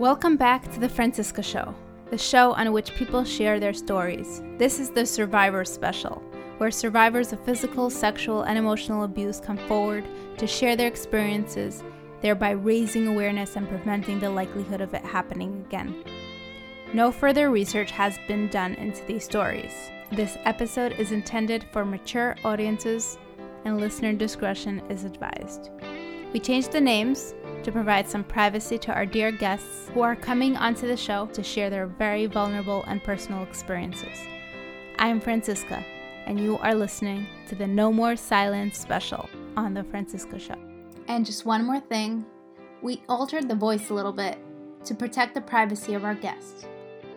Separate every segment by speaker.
Speaker 1: Welcome back to The Franciska Show, the show on which people share their stories. This is the Survivor Special, where survivors of physical, sexual, and emotional abuse come forward to share their experiences, thereby raising awareness and preventing the likelihood of it happening again. No further research has been done into these stories. This episode is intended for mature audiences, and listener discretion is advised. We changed the names to provide some privacy to our dear guests who are coming onto the show to share their very vulnerable and personal experiences. I am Franciska, and you are listening to the No More Silence special on The Franciska Show. And just one more thing we altered the voice a little bit to protect the privacy of our guests.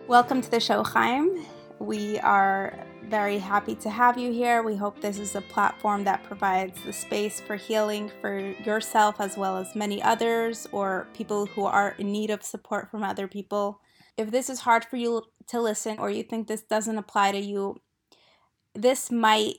Speaker 1: Welcome to the show, Chaim. We are very happy to have you here. We hope this is a platform that provides the space for healing for yourself as well as many others or people who are in need of support from other people. If this is hard for you to listen or you think this doesn't apply to you, this might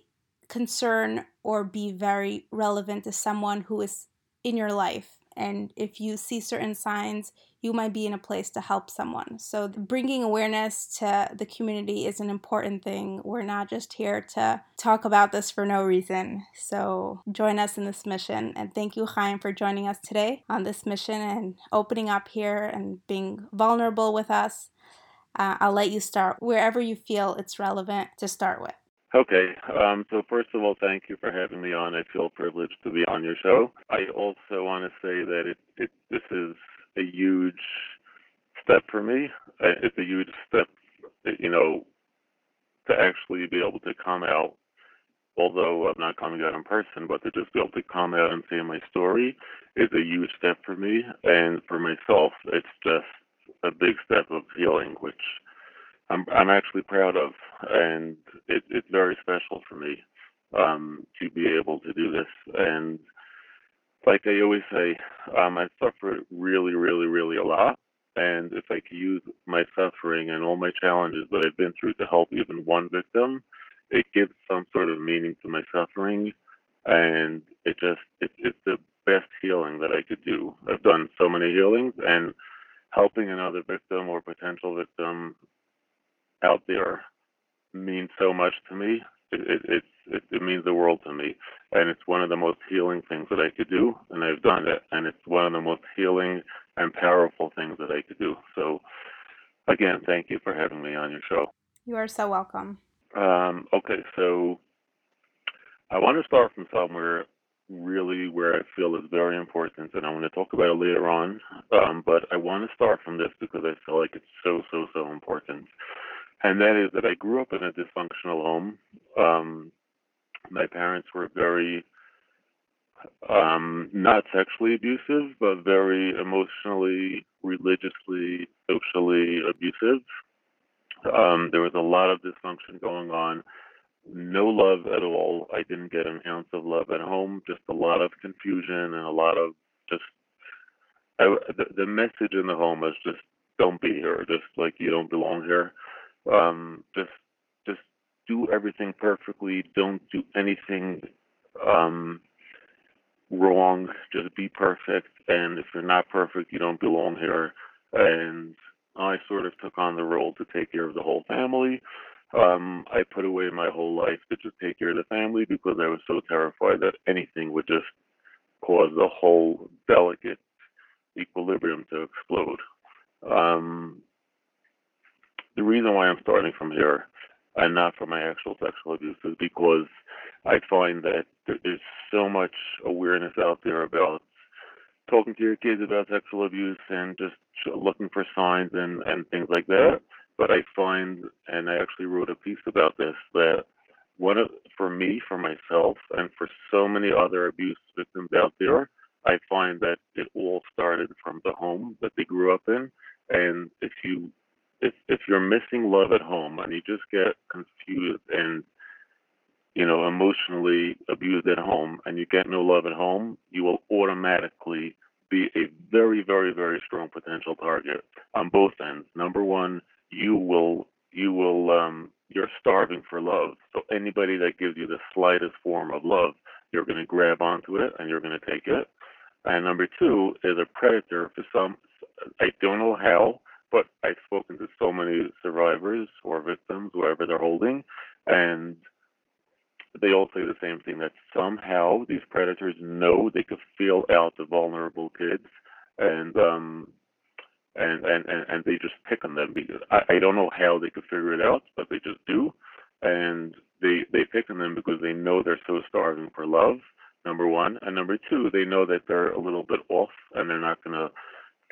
Speaker 1: concern or be very relevant to someone who is in your life. And if you see certain signs, you might be in a place to help someone. So, bringing awareness to the community is an important thing. We're not just here to talk about this for no reason. So, join us in this mission. And thank you, Chaim, for joining us today on this mission and opening up here and being vulnerable with us. Uh, I'll let you start wherever you feel it's relevant to start with.
Speaker 2: Okay. Um, so first of all, thank you for having me on. I feel privileged to be on your show. I also want to say that it, it this is a huge step for me. It's a huge step, you know, to actually be able to come out. Although I'm not coming out in person, but to just be able to come out and say my story is a huge step for me, and for myself, it's just a big step of healing, which I'm I'm actually proud of, and it, it's very special for me um, to be able to do this. And like I always say, um, I suffer really, really, really a lot. And if I could use my suffering and all my challenges that I've been through to help even one victim, it gives some sort of meaning to my suffering. And it just, it, it's the best healing that I could do. I've done so many healings, and helping another victim or potential victim out there means so much to me. It, it, it, it means the world to me, and it's one of the most healing things that I could do, and I've done it, and it's one of the most healing and powerful things that I could do. So, again, thank you for having me on your show.
Speaker 1: You are so welcome.
Speaker 2: Um, okay, so I want to start from somewhere really where I feel is very important, and I want to talk about it later on. Um, but I want to start from this because I feel like it's so, so, so important and that is that I grew up in a dysfunctional home. Um, my parents were very um, not sexually abusive, but very emotionally, religiously, socially abusive. Um, there was a lot of dysfunction going on. No love at all. I didn't get an ounce of love at home. Just a lot of confusion and a lot of just. I, the, the message in the home was just don't be here. Just like you don't belong here um, just just do everything perfectly. Don't do anything um, wrong. Just be perfect. And if you're not perfect, you don't belong here. And I sort of took on the role to take care of the whole family. Um, I put away my whole life to just take care of the family because I was so terrified that anything would just cause the whole delicate equilibrium to explode. Um, the reason why I'm starting from here and not from my actual sexual abuse is because I find that there is so much awareness out there about talking to your kids about sexual abuse and just looking for signs and, and things like that. But I find, and I actually wrote a piece about this, that one of, for me, for myself, and for so many other abuse victims out there, I find that it all started from the home that they grew up in. And if you if if you're missing love at home and you just get confused and you know emotionally abused at home and you get no love at home, you will automatically be a very very very strong potential target on both ends. Number one, you will you will um, you're starving for love. So anybody that gives you the slightest form of love, you're going to grab onto it and you're going to take it. And number two is a predator for some I don't know how, but I've spoken to so many survivors or victims, whoever they're holding, and they all say the same thing that somehow these predators know they could feel out the vulnerable kids and um and and and, and they just pick on them because I, I don't know how they could figure it out but they just do. And they they pick on them because they know they're so starving for love number one. And number two they know that they're a little bit off and they're not going to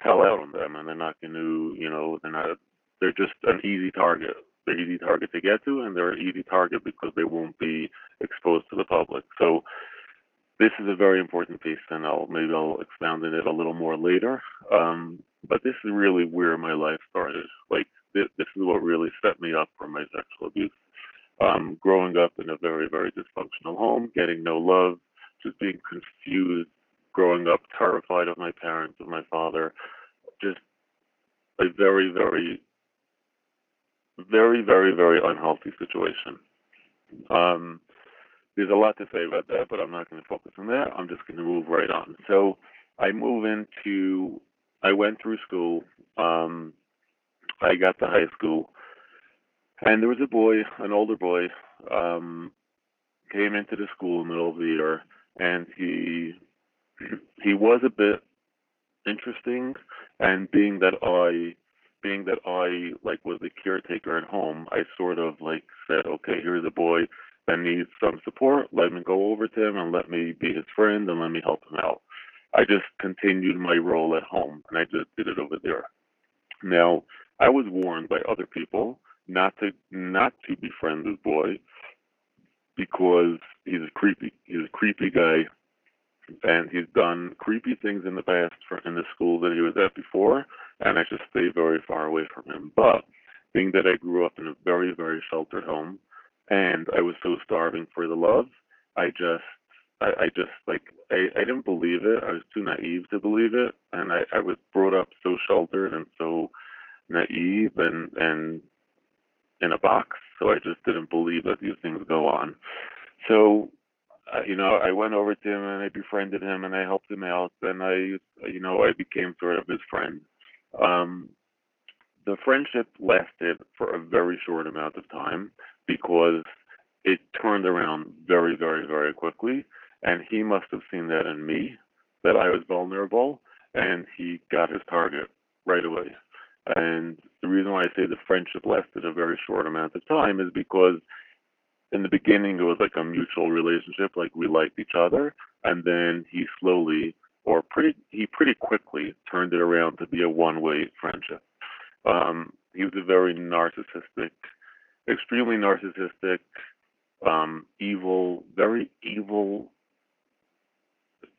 Speaker 2: tell out on them and they're not going to you know they're not they're just an easy target they're easy target to get to, and they're an easy target because they won't be exposed to the public. So this is a very important piece, and I'll maybe I'll expound on it a little more later. Um, but this is really where my life started. Like this, this is what really set me up for my sexual abuse. Um, growing up in a very very dysfunctional home, getting no love, just being confused, growing up terrified of my parents, of my father, just a very very very, very, very unhealthy situation. Um, there's a lot to say about that, but I'm not going to focus on that. I'm just going to move right on. So I move into, I went through school. Um, I got to high school, and there was a boy, an older boy, um, came into the school in the middle of the year, and he he was a bit interesting. And being that I being that I like was the caretaker at home, I sort of like said, okay, here's a boy that needs some support. Let me go over to him and let me be his friend and let me help him out. I just continued my role at home and I just did it over there. Now, I was warned by other people not to not to befriend this boy because he's a creepy he's a creepy guy and he's done creepy things in the past for, in the school that he was at before, and I should stay very far away from him. But being that I grew up in a very, very sheltered home, and I was so starving for the love, I just, I, I just like, I, I didn't believe it. I was too naive to believe it, and I, I was brought up so sheltered and so naive and and in a box, so I just didn't believe that these things go on. So you know, I went over to him and I befriended him and I helped him out and I, you know, I became sort of his friend. Um, the friendship lasted for a very short amount of time because it turned around very, very, very quickly. And he must have seen that in me, that I was vulnerable, and he got his target right away. And the reason why I say the friendship lasted a very short amount of time is because in the beginning it was like a mutual relationship, like we liked each other, and then he slowly or pretty he pretty quickly turned it around to be a one way friendship. Um, he was a very narcissistic, extremely narcissistic, um, evil, very evil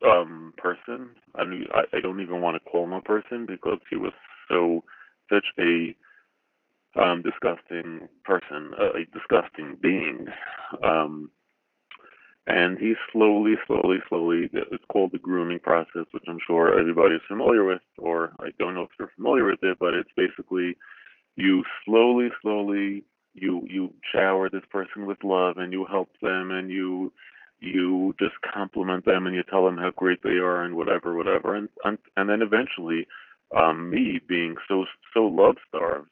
Speaker 2: um, person. I mean, I, I don't even want to call him a person because he was so such a um, disgusting person, a disgusting being. Um, and he slowly, slowly, slowly, it's called the grooming process, which I'm sure everybody's familiar with, or I don't know if you're familiar with it, but it's basically you slowly, slowly, you you shower this person with love and you help them and you you just compliment them and you tell them how great they are and whatever, whatever, and and, and then eventually, um, me being so so love starved,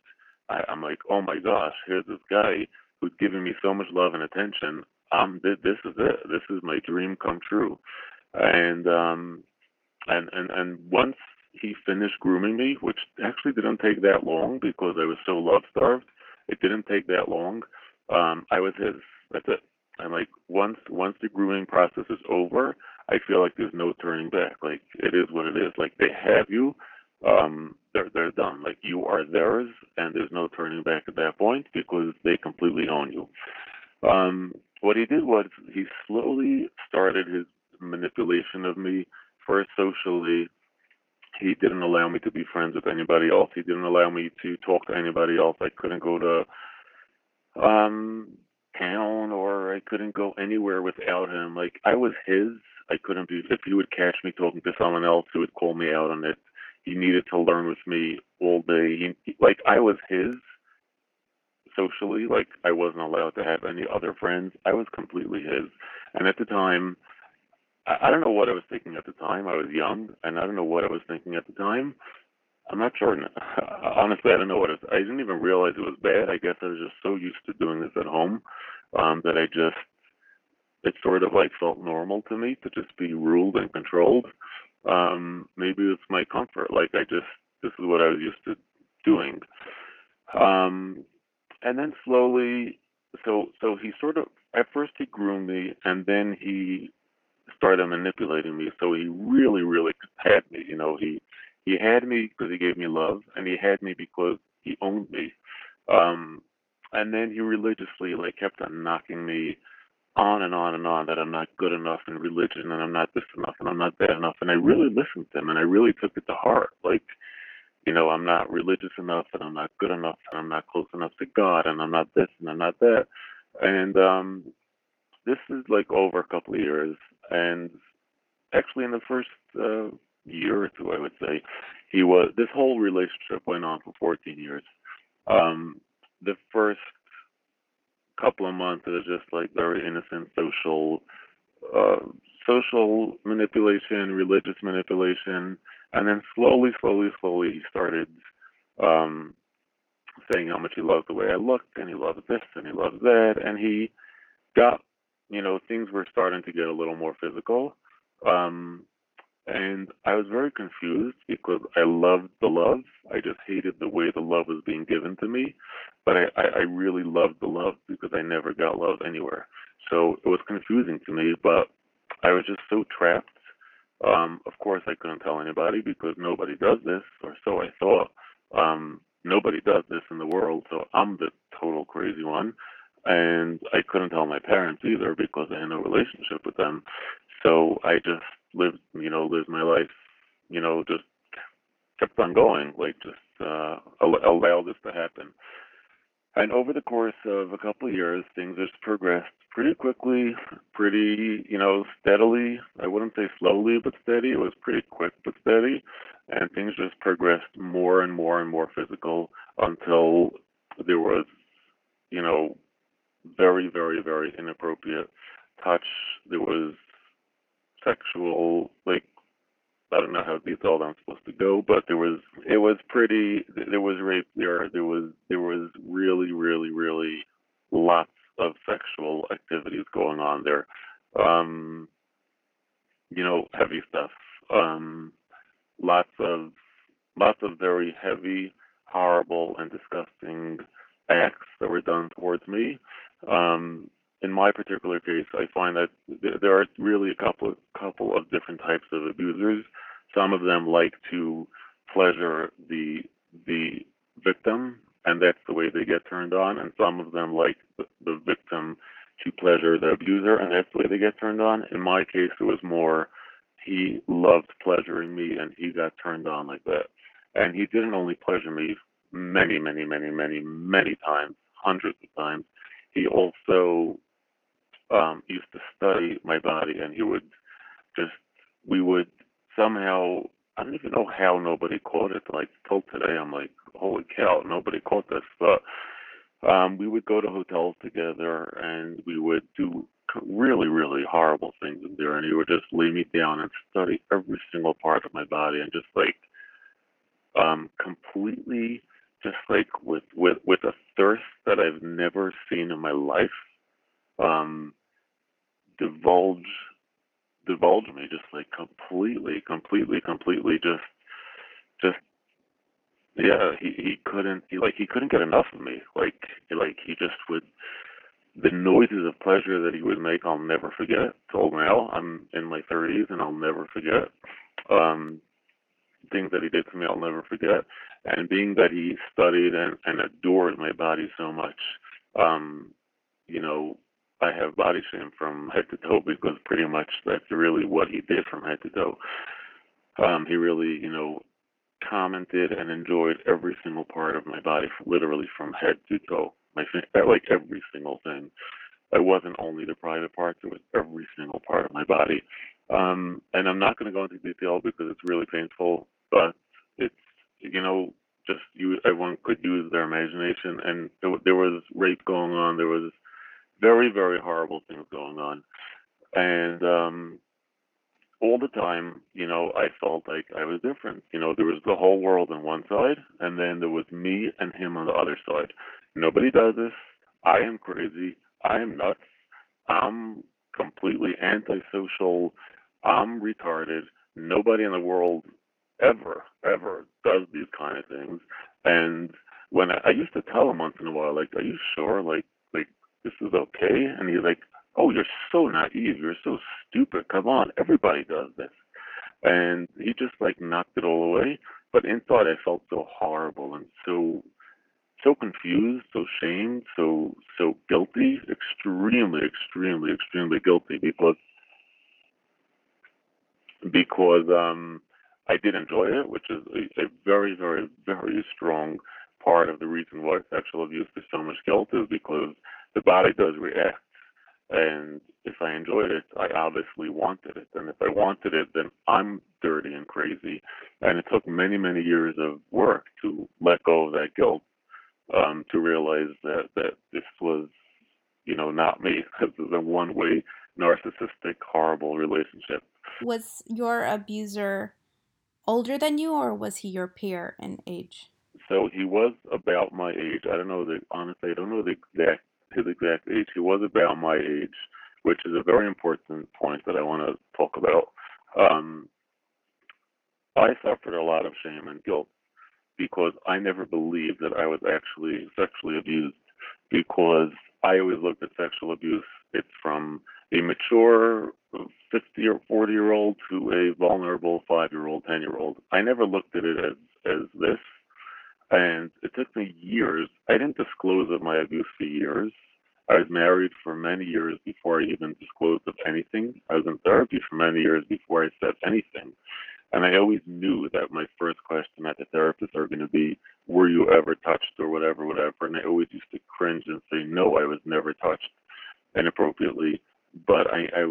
Speaker 2: I, I'm like, oh my gosh, here's this guy who's giving me so much love and attention. Um, this, is it. This is my dream come true. And um, and and and once he finished grooming me, which actually didn't take that long because I was so love starved. It didn't take that long. Um, I was his. That's it. And like once once the grooming process is over, I feel like there's no turning back. Like it is what it is. Like they have you, um, they're they're done. Like you are theirs, and there's no turning back at that point because they completely own you. Um, what he did was he slowly started his manipulation of me first socially. He didn't allow me to be friends with anybody else. He didn't allow me to talk to anybody else. I couldn't go to um town or I couldn't go anywhere without him. Like I was his. I couldn't be if he would catch me talking to someone else, he would call me out on it he needed to learn with me all day. He, like I was his socially. Like I wasn't allowed to have any other friends. I was completely his. And at the time, I, I don't know what I was thinking at the time. I was young, and I don't know what I was thinking at the time. I'm not sure. Honestly, I don't know what it. I didn't even realize it was bad. I guess I was just so used to doing this at home um, that I just it sort of like felt normal to me to just be ruled and controlled. Um, maybe it's my comfort. Like I just this is what I was used to doing. Um, and then slowly, so so he sort of at first he groomed me, and then he started manipulating me. So he really, really had me. You know, he he had me because he gave me love, and he had me because he owned me. Um, and then he religiously like kept on knocking me on and on and on that I'm not good enough in religion and I'm not this enough and I'm not that enough. And I really listened to him and I really took it to heart. Like, you know, I'm not religious enough and I'm not good enough and I'm not close enough to God and I'm not this and I'm not that. And um this is like over a couple of years and actually in the first uh, year or two I would say he was this whole relationship went on for 14 years. Um the first couple of months it was just like very innocent social uh, social manipulation, religious manipulation, and then slowly, slowly, slowly he started um, saying how much he loved the way I looked, and he loved this, and he loved that, and he got, you know, things were starting to get a little more physical. Um, and I was very confused because I loved the love. I just hated the way the love was being given to me. But I, I, I really loved the love because I never got love anywhere. So it was confusing to me, but I was just so trapped. Um, of course, I couldn't tell anybody because nobody does this, or so I thought. Um, nobody does this in the world, so I'm the total crazy one. And I couldn't tell my parents either because I had no relationship with them. So I just lived, you know, lived my life, you know, just kept on going, like just uh, allowed this to happen. And over the course of a couple of years, things just progressed pretty quickly, pretty, you know, steadily. I wouldn't say slowly, but steady. It was pretty quick, but steady. And things just progressed more and more and more physical until there was, you know, very, very, very inappropriate touch. There was sexual like I don't know how detailed I'm supposed to go, but there was it was pretty there was rape there there was there was really really really lots of sexual activities going on there. Um you know, heavy stuff. Um lots of lots of very heavy, horrible and disgusting acts that were done towards me. Um in my particular case, I find that there are really a couple couple of different types of abusers. Some of them like to pleasure the the victim, and that's the way they get turned on. And some of them like the, the victim to pleasure the abuser, and that's the way they get turned on. In my case, it was more he loved pleasuring me, and he got turned on like that. And he didn't only pleasure me many, many, many, many, many times, hundreds of times. He also um, used to study my body, and he would just we would somehow I don't even know how nobody caught it. Like till today, I'm like, holy cow, nobody caught this. But um, we would go to hotels together, and we would do really, really horrible things in there. And he would just lay me down and study every single part of my body, and just like um, completely, just like with with with a thirst that I've never seen in my life. Um, divulge divulge me just like completely, completely, completely just just yeah, he, he couldn't he like he couldn't get enough of me. Like like he just would the noises of pleasure that he would make I'll never forget. Till now I'm in my thirties and I'll never forget. Um things that he did to me I'll never forget. And being that he studied and, and adored my body so much, um, you know, I have body shame from head to toe because pretty much that's really what he did from head to toe. Um, he really, you know, commented and enjoyed every single part of my body, literally from head to toe. My like every single thing. It wasn't only the private parts; it was every single part of my body. Um, and I'm not going to go into detail because it's really painful, but it's you know just you everyone could use their imagination and there, there was rape going on there was very, very horrible things going on. And um, all the time, you know, I felt like I was different. You know, there was the whole world on one side, and then there was me and him on the other side. Nobody does this. I am crazy. I am nuts. I'm completely antisocial. I'm retarded. Nobody in the world ever, ever does these kind of things. And when I, I used to tell him once in a while, like, "Are you sure? Like, like this is okay?" And he's like, "Oh, you're so naive. You're so stupid. Come on, everybody does this." And he just like knocked it all away. But inside, I felt so horrible and so so confused, so shamed, so so guilty, extremely, extremely, extremely guilty because because um I did enjoy it, which is a, a very, very, very strong part of the reason why sexual abuse is so much guilt is because the body does react. And if I enjoyed it, I obviously wanted it. And if I wanted it, then I'm dirty and crazy. And it took many, many years of work to let go of that guilt, um, to realize that, that this was, you know, not me. This is a one way, narcissistic, horrible relationship.
Speaker 1: Was your abuser older than you, or was he your peer in age?
Speaker 2: So he was about my age. I don't know the honestly, I don't know the exact his exact age. He was about my age, which is a very important point that I want to talk about. Um, I suffered a lot of shame and guilt because I never believed that I was actually sexually abused because I always looked at sexual abuse. It's from a mature 50 or 40 year old to a vulnerable five year old, 10 year old. I never looked at it as, as this. And it took me years. I didn't disclose of my abuse for years. I was married for many years before I even disclosed of anything. I was in therapy for many years before I said anything. And I always knew that my first question at the therapist are going to be, were you ever touched or whatever, whatever. And I always used to cringe and say, no, I was never touched inappropriately but I, I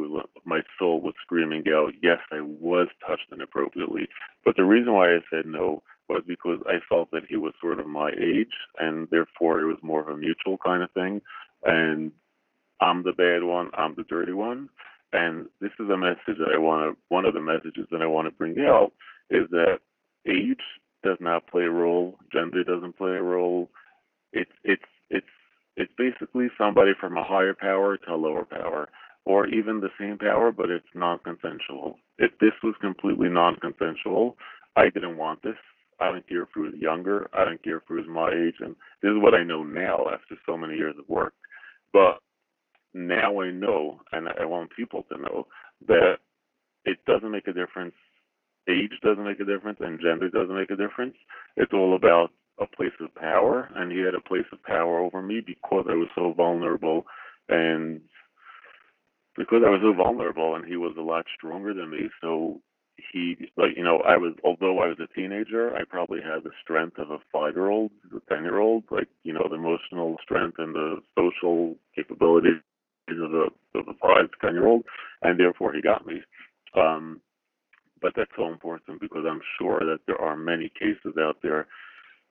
Speaker 2: my soul was screaming out, yes, I was touched inappropriately. But the reason why I said no was because I felt that he was sort of my age, and therefore it was more of a mutual kind of thing. And I'm the bad one, I'm the dirty one. And this is a message that I want to, one of the messages that I want to bring out is that age does not play a role, gender doesn't play a role. It's, it's, it's, it's basically somebody from a higher power to a lower power or even the same power, but it's non-consensual. If this was completely non-consensual, I didn't want this. I don't care if he was younger. I don't care if he was my age. And this is what I know now after so many years of work. But now I know, and I want people to know, that it doesn't make a difference. Age doesn't make a difference, and gender doesn't make a difference. It's all about a place of power, and he had a place of power over me because I was so vulnerable and because I was so vulnerable and he was a lot stronger than me. So he, like, you know, I was, although I was a teenager, I probably had the strength of a five year old, a 10 year old, like, you know, the emotional strength and the social capabilities of a, of a five, 10 year old. And therefore he got me. Um, but that's so important because I'm sure that there are many cases out there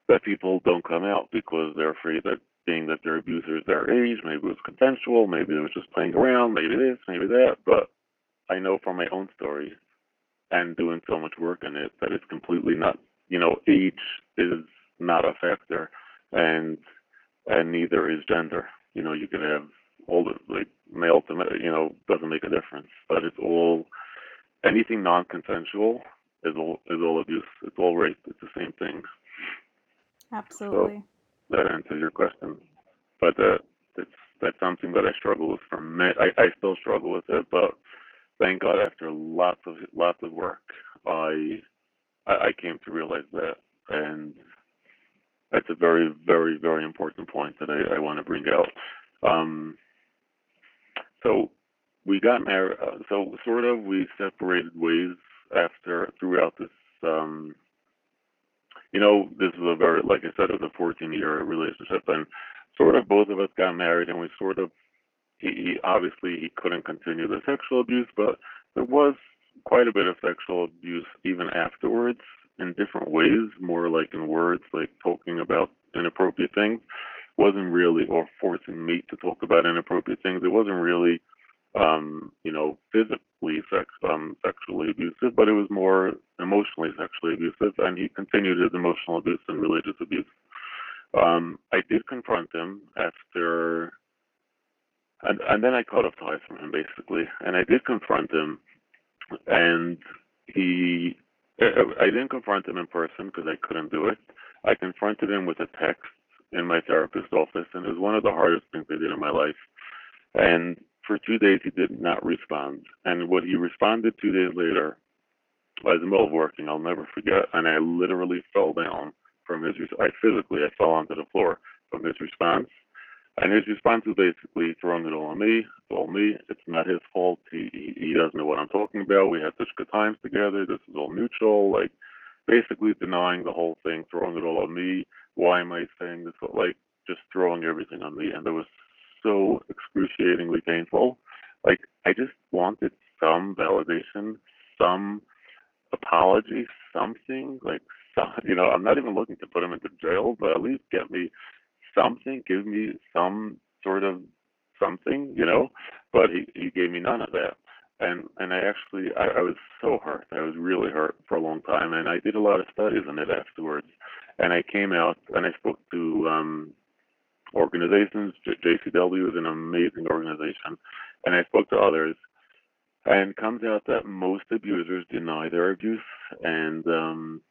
Speaker 2: that people don't come out because they're afraid that being that their abusers their age, maybe it was consensual, maybe it was just playing around, maybe this, maybe that. But I know from my own story and doing so much work in it that it's completely not, you know, age is not a factor, and and neither is gender. You know, you can have all the like male to you know doesn't make a difference, but it's all anything non-consensual is all is all abuse. It's all rape. It's the same thing.
Speaker 1: Absolutely. So,
Speaker 2: that answers your question. But uh, it's that's something that I struggle with for me. I, I still struggle with it, but thank God after lots of lots of work, I I came to realize that, and that's a very very very important point that I, I want to bring out. Um, so we got married. Uh, so sort of we separated ways after throughout this um, you know, this is a very, like I said, it was a 14 year relationship, and sort of both of us got married, and we sort of, he, obviously he couldn't continue the sexual abuse, but there was quite a bit of sexual abuse even afterwards in different ways, more like in words, like talking about inappropriate things. Wasn't really, or forcing me to talk about inappropriate things. It wasn't really um, you know, physically sex, um, sexually abusive, but it was more emotionally sexually abusive, and he continued his emotional abuse and religious abuse. Um, I did confront him after, and, and then I cut off ties from him basically, and I did confront him, and he, uh, uh, I didn't confront him in person because I couldn't do it. I confronted him with a text in my therapist's office, and it was one of the hardest things I did in my life. And for two days, he did not respond. And what he responded two days later, I was in the middle of working, I'll never forget, and I literally fell down from his, I physically, I fell onto the floor from his response. And his response was basically throwing it all on me. It's all me. It's not his fault. He, he doesn't know what I'm talking about. We had such good times together. This is all mutual. Like, basically denying the whole thing, throwing it all on me. Why am I saying this? Like, just throwing everything on me. And it was so excruciatingly painful. Like, I just wanted some validation, some apology, something. Like, you know, I'm not even looking to put him into jail, but at least get me something, give me some sort of something, you know. But he, he gave me none of that. And and I actually I, I was so hurt. I was really hurt for a long time and I did a lot of studies on it afterwards. And I came out and I spoke to um organizations. JCW is an amazing organization. And I spoke to others and comes out that most abusers deny their abuse and um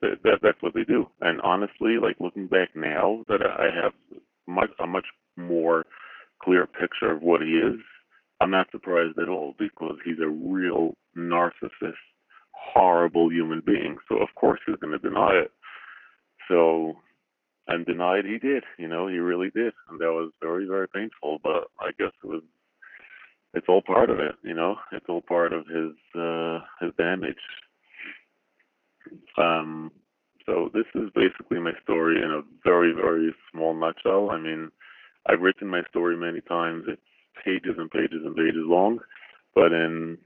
Speaker 2: that, that that's what they do. And honestly, like looking back now, that I have much a much more clear picture of what he is. I'm not surprised at all because he's a real narcissist, horrible human being. So of course he's going to deny it. So and deny it he did. You know, he really did, and that was very very painful. But I guess it was. It's all part of it, you know. It's all part of his uh, his damage um, so this is basically my story in a very, very small nutshell. I mean, I've written my story many times. It's pages and pages and pages long, but in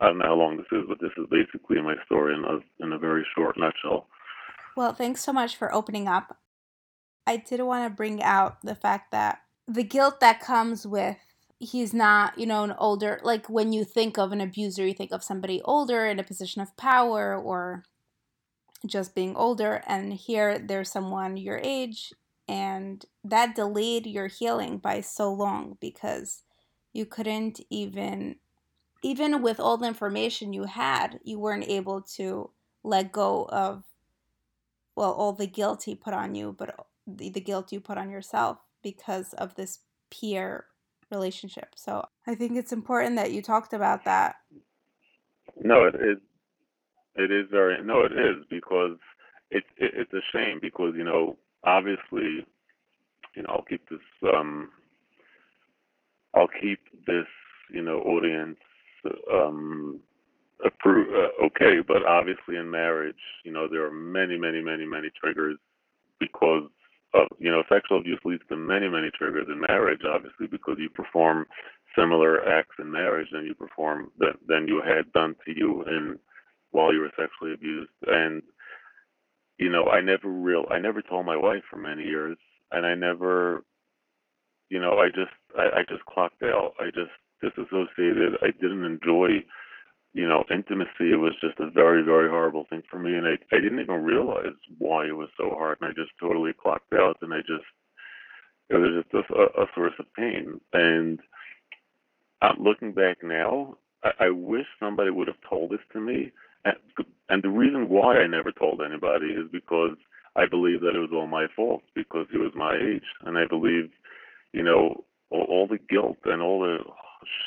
Speaker 2: I don't know how long this is, but this is basically my story in a in a very short nutshell.
Speaker 1: Well, thanks so much for opening up. I did want to bring out the fact that the guilt that comes with he's not, you know, an older like when you think of an abuser, you think of somebody older in a position of power or just being older and here there's someone your age and that delayed your healing by so long because you couldn't even even with all the information you had you weren't able to let go of well all the guilt he put on you but the, the guilt you put on yourself because of this peer relationship. So i think it's important that you talked about that.
Speaker 2: No it, it it is very no, it is because it's it, it's a shame because you know obviously you know I'll keep this um I'll keep this you know audience um approve uh, okay, but obviously in marriage you know there are many many many many triggers because of you know sexual abuse leads to many many triggers in marriage obviously because you perform similar acts in marriage than you perform that than you had done to you in while you were sexually abused. And you know, I never real I never told my wife for many years, and I never, you know, I just I, I just clocked out. I just disassociated. I didn't enjoy, you know, intimacy. It was just a very very horrible thing for me, and I I didn't even realize why it was so hard, and I just totally clocked out, and I just it was just a, a source of pain. And I'm looking back now, I, I wish somebody would have told this to me and, the reason why I never told anybody is because I believe that it was all my fault because he was my age, and I believe, you know, all, all the guilt and all the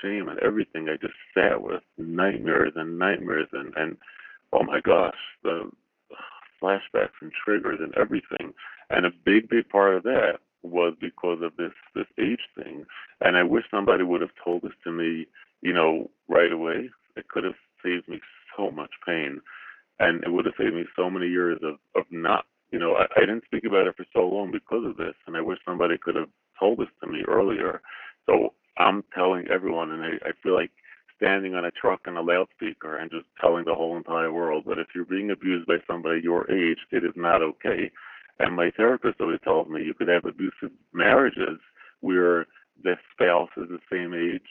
Speaker 2: shame and everything I just sat with, nightmares and nightmares and and oh my gosh, the flashbacks and triggers and everything. And a big, big part of that was because of this this age thing. And I wish somebody would have told this to me, you know, right away. It could have saved me so much pain, and it would have saved me so many years of of not. You know, I, I didn't speak about it for so long because of this, and I wish somebody could have told this to me earlier. So I'm telling everyone, and I, I feel like standing on a truck and a loudspeaker and just telling the whole entire world that if you're being abused by somebody your age, it is not okay. And my therapist always tells me you could have abusive marriages where the spouse is the same age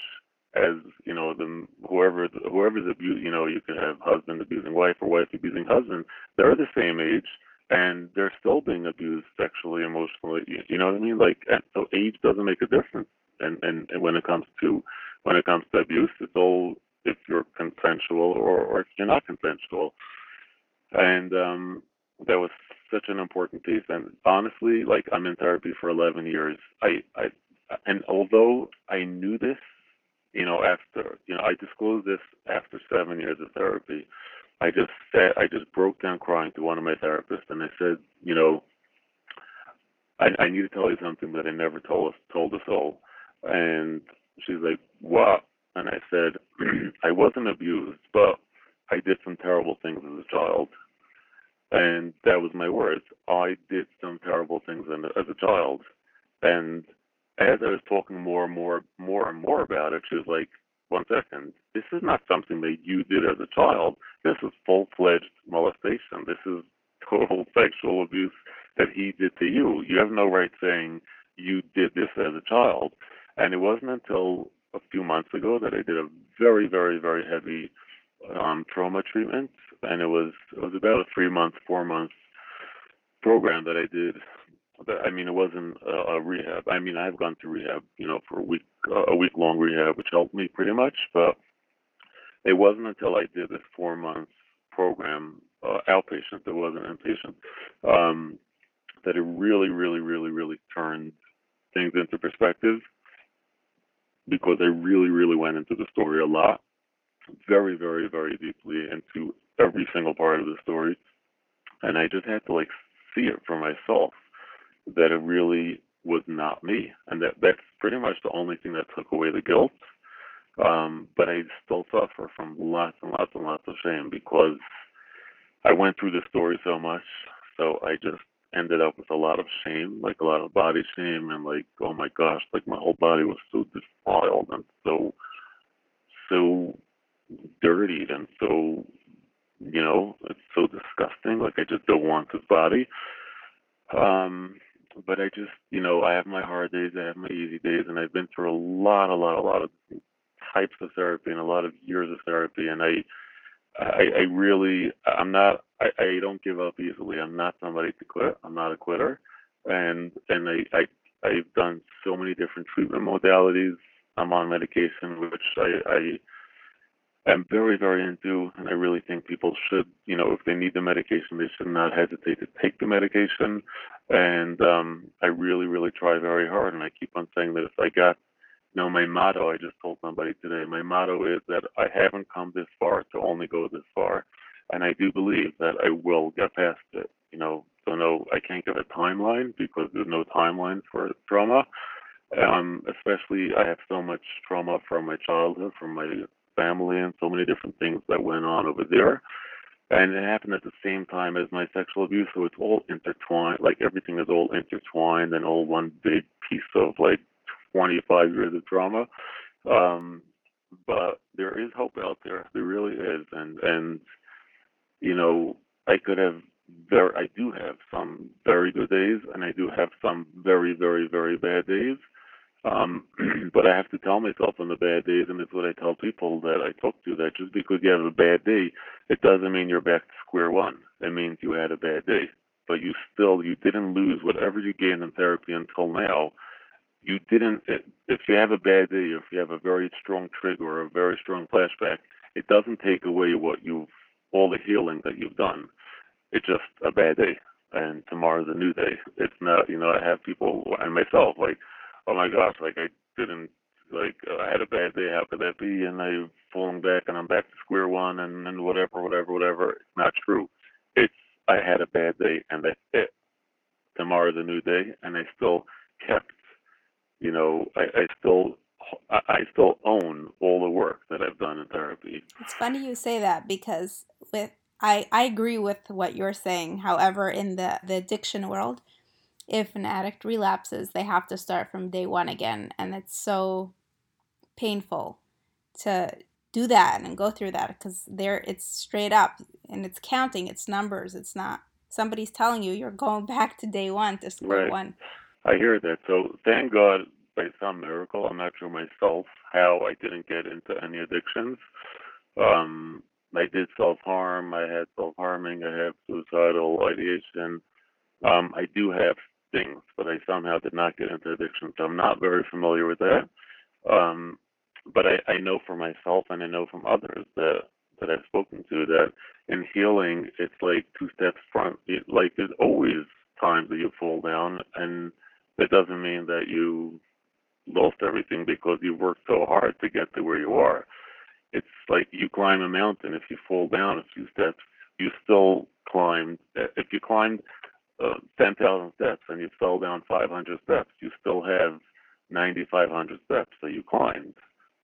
Speaker 2: as you know the whoever whoever's abused you know you can have husband abusing wife or wife abusing husband they're the same age and they're still being abused sexually emotionally you, you know what i mean? Like so age doesn't make a difference. And, and and when it comes to when it comes to abuse it's all if you're consensual or or if you're not consensual. And um that was such an important piece. And honestly like i'm in therapy for 11 years. I i and although i knew this you know, after you know, I disclosed this after seven years of therapy. I just said I just broke down crying to one of my therapists, and I said, you know, I, I need to tell you something that I never told us told us all. And she's like, what? And I said, I wasn't abused, but I did some terrible things as a child. And that was my words. I did some terrible things as a child. And as I was talking more and more, more and more about it, she was like, "One second, this is not something that you did as a child. This is full-fledged molestation. This is total sexual abuse that he did to you. You have no right saying you did this as a child." And it wasn't until a few months ago that I did a very, very, very heavy um, trauma treatment, and it was it was about a three month, four month program that I did I mean, it wasn't a, a rehab. I mean, I've gone through rehab, you know, for a week, uh, a week long rehab, which helped me pretty much. But it wasn't until I did this four month program, uh, outpatient, it wasn't inpatient, um, that it really, really, really, really turned things into perspective because I really, really went into the story a lot, very, very, very deeply into every single part of the story. And I just had to like see it for myself that it really was not me, and that that's pretty much the only thing that took away the guilt. Um, but I still suffer from lots and lots and lots of shame because I went through the story so much. So I just ended up with a lot of shame, like a lot of body shame, and like, oh my gosh, like my whole body was so defiled and so, so dirtied and so, you know, it's so disgusting. Like I just don't want this body. Um, but I just, you know, I have my hard days, I have my easy days, and I've been through a lot, a lot, a lot of types of therapy and a lot of years of therapy, and I, I, I really, I'm not, I, I don't give up easily. I'm not somebody to quit. I'm not a quitter, and and I, I, I've done so many different treatment modalities. I'm on medication, which I, I am very, very into, and I really think people should, you know, if they need the medication, they should not hesitate to take the medication. And um, I really, really try very hard, and I keep on saying that if I got, you know, my motto, I just told somebody today, my motto is that I haven't come this far to only go this far, and I do believe that I will get past it. You know, so no, I can't give a timeline because there's no timeline for trauma. Um, especially, I have so much trauma from my childhood, from my family and so many different things that went on over there. And it happened at the same time as my sexual abuse, so it's all intertwined. Like everything is all intertwined and all one big piece of like 25 years of trauma. Um, but there is hope out there. There really is, and and you know I could have very, I do have some very good days, and I do have some very, very, very bad days. Um, but I have to tell myself on the bad days, and it's what I tell people that I talk to, that just because you have a bad day, it doesn't mean you're back to square one. It means you had a bad day. But you still, you didn't lose whatever you gained in therapy until now. You didn't, if you have a bad day, if you have a very strong trigger or a very strong flashback, it doesn't take away what you've, all the healing that you've done. It's just a bad day. And tomorrow's a new day. It's not, you know, I have people and myself like, oh my gosh, like I didn't like uh, I had a bad day. How could that be? And I've fallen back, and I'm back to square one, and and whatever, whatever, whatever. It's not true. It's I had a bad day, and that's it. Tomorrow's a new day, and I still kept, you know, I, I still I still own all the work that I've done in therapy.
Speaker 1: It's funny you say that because with I I agree with what you're saying. However, in the the addiction world, if an addict relapses, they have to start from day one again. And it's so painful to do that and go through that because there it's straight up and it's counting, it's numbers, it's not somebody's telling you you're going back to day one to square right. one.
Speaker 2: I hear that. So thank God by some miracle. I'm not sure myself how I didn't get into any addictions. Um, I did self harm. I had self harming. I have suicidal ideation. Um, I do have things, but I somehow did not get into addiction. So I'm not very familiar with that. Um, but I, I know for myself and I know from others that that I've spoken to that in healing, it's like two steps front. It, like there's always times that you fall down, and that doesn't mean that you lost everything because you worked so hard to get to where you are. It's like you climb a mountain. If you fall down a few steps, you still climbed. If you climbed uh, 10,000 steps and you fell down 500 steps, you still have 9,500 steps that you climbed.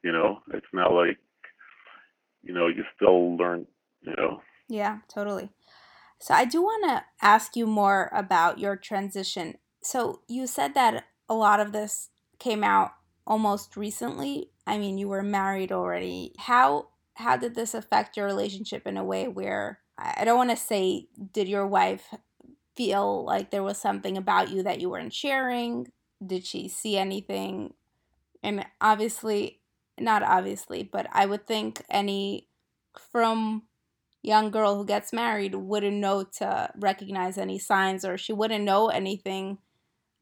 Speaker 2: You know, it's not like, you know, you still learn, you know.
Speaker 1: Yeah, totally. So I do want to ask you more about your transition. So you said that a lot of this came out almost recently. I mean, you were married already. How how did this affect your relationship in a way where I don't want to say did your wife feel like there was something about you that you weren't sharing? Did she see anything? And obviously, not obviously, but I would think any from young girl who gets married wouldn't know to recognize any signs or she wouldn't know anything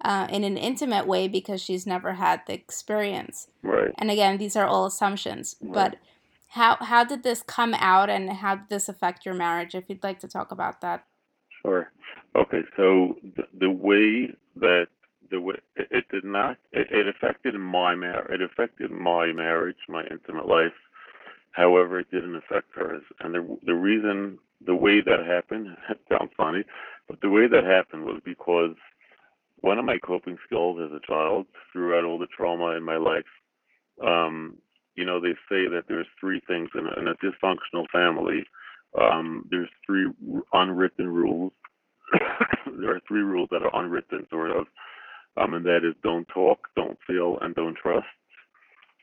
Speaker 1: uh, in an intimate way because she's never had the experience.
Speaker 2: Right.
Speaker 1: And again, these are all assumptions. Right. But how how did this come out and how did this affect your marriage? If you'd like to talk about that.
Speaker 2: Sure. Okay. So the, the way that the way it, it did not it, it affected my mar- it affected my marriage, my intimate life However, it didn't affect hers. And the, the reason, the way that happened, sounds funny, but the way that happened was because one of my coping skills as a child, throughout all the trauma in my life, um, you know, they say that there's three things in a, in a dysfunctional family. Um, there's three unwritten rules. there are three rules that are unwritten, sort of, um, and that is don't talk, don't feel, and don't trust.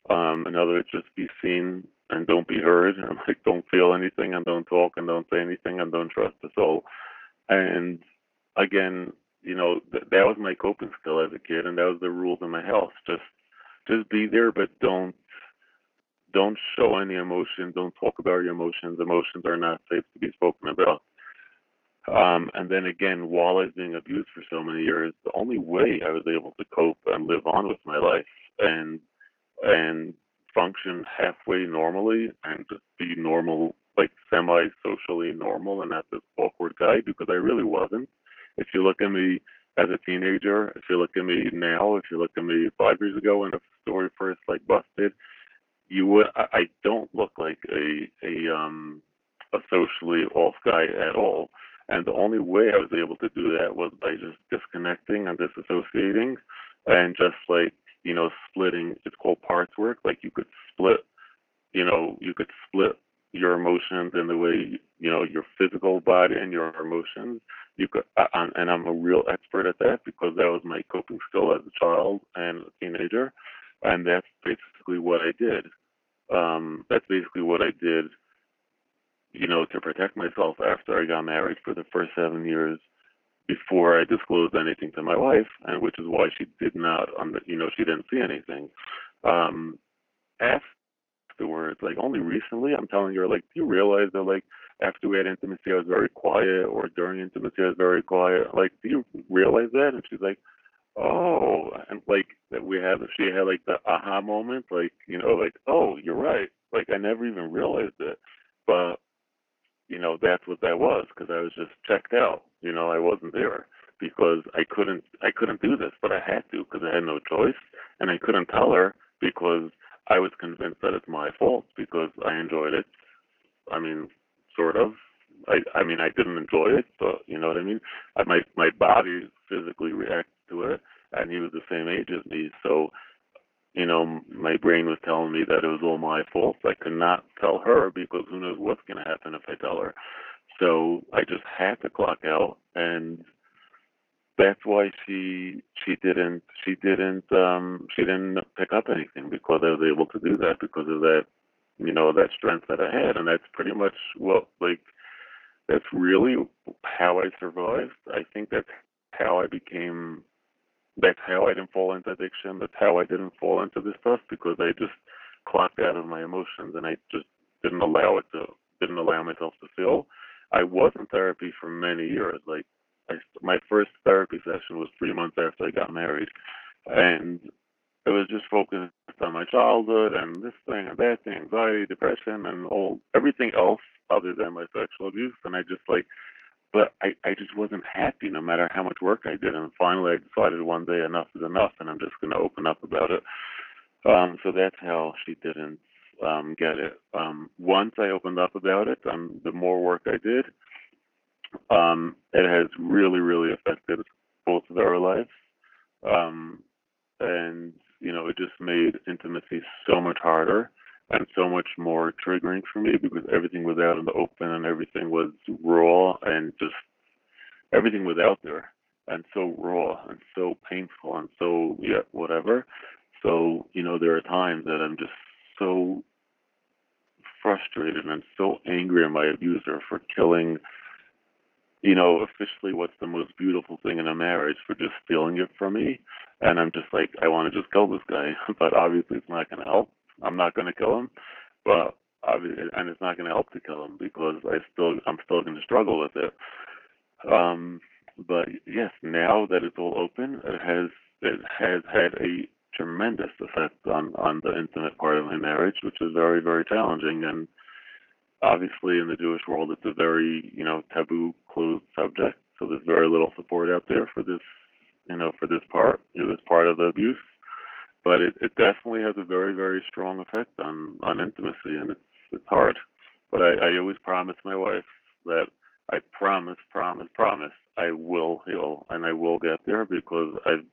Speaker 2: Um, in other words, just be seen, and don't be heard. I'm like, don't feel anything and don't talk and don't say anything and don't trust the soul. And again, you know, th- that was my coping skill as a kid, and that was the rules in my house. Just, just be there, but don't, don't show any emotion. Don't talk about your emotions. Emotions are not safe to be spoken about. Um, and then again, while I was being abused for so many years, the only way I was able to cope and live on with my life and and function halfway normally and just be normal, like semi socially normal and not this awkward guy because I really wasn't. If you look at me as a teenager, if you look at me now, if you look at me five years ago when the story first like busted, you would I, I don't look like a a um a socially off guy at all. And the only way I was able to do that was by just disconnecting and disassociating and just like you know, splitting, it's called parts work. Like you could split, you know, you could split your emotions in the way, you know, your physical body and your emotions. You could, and I'm a real expert at that because that was my coping skill as a child and a teenager. And that's basically what I did. Um, that's basically what I did, you know, to protect myself after I got married for the first seven years before I disclosed anything to my wife, and which is why she did not, you know, she didn't see anything. Um, afterwards, like only recently, I'm telling her, like, do you realize that, like, after we had intimacy, I was very quiet, or during intimacy, I was very quiet. Like, do you realize that? And she's like, oh, and like that we had, she had like the aha moment, like, you know, like, oh, you're right. Like, I never even realized it, but you know, that's what that was because I was just checked out. You know, I wasn't there because I couldn't I couldn't do this, but I had to because I had no choice, and I couldn't tell her because I was convinced that it's my fault because I enjoyed it. I mean, sort of. I I mean, I didn't enjoy it, but you know what I mean. I, my my body physically reacted to it, and he was the same age as me, so you know, my brain was telling me that it was all my fault. I could not tell her because who knows what's going to happen if I tell her. So I just had to clock out, and that's why she she didn't she didn't um she didn't pick up anything because I was able to do that because of that you know that strength that I had, and that's pretty much what like that's really how I survived. I think that's how I became that's how I didn't fall into addiction. That's how I didn't fall into this stuff because I just clocked out of my emotions and I just didn't allow it to didn't allow myself to feel. I was in therapy for many years. Like I, my first therapy session was three months after I got married, and it was just focused on my childhood and this thing and that thing, anxiety, depression, and all everything else other than my sexual abuse. And I just like, but I, I just wasn't happy no matter how much work I did. And finally, I decided one day enough is enough, and I'm just going to open up about it. Um, so that's how she didn't um, get it. Um, once I opened up about it, um, the more work I did, um, it has really, really affected both of our lives. Um, and, you know, it just made intimacy so much harder and so much more triggering for me because everything was out in the open and everything was raw and just everything was out there and so raw and so painful and so, yeah, whatever. So, you know, there are times that I'm just so frustrated and so angry at my abuser for killing, you know, officially what's the most beautiful thing in a marriage for just stealing it from me. And I'm just like, I want to just kill this guy, but obviously it's not going to help. I'm not going to kill him, but and it's not going to help to kill him because I still, I'm still going to struggle with it. Um, but yes, now that it's all open, it has, it has had a tremendous effect on on the intimate part of my marriage, which is very very challenging. And obviously, in the Jewish world, it's a very you know taboo, closed subject. So there's very little support out there for this, you know, for this part, know, this part of the abuse. But it, it definitely has a very very strong effect on on intimacy, and it's it's hard. But I, I always promise my wife that I promise, promise, promise I will heal and I will get there because I've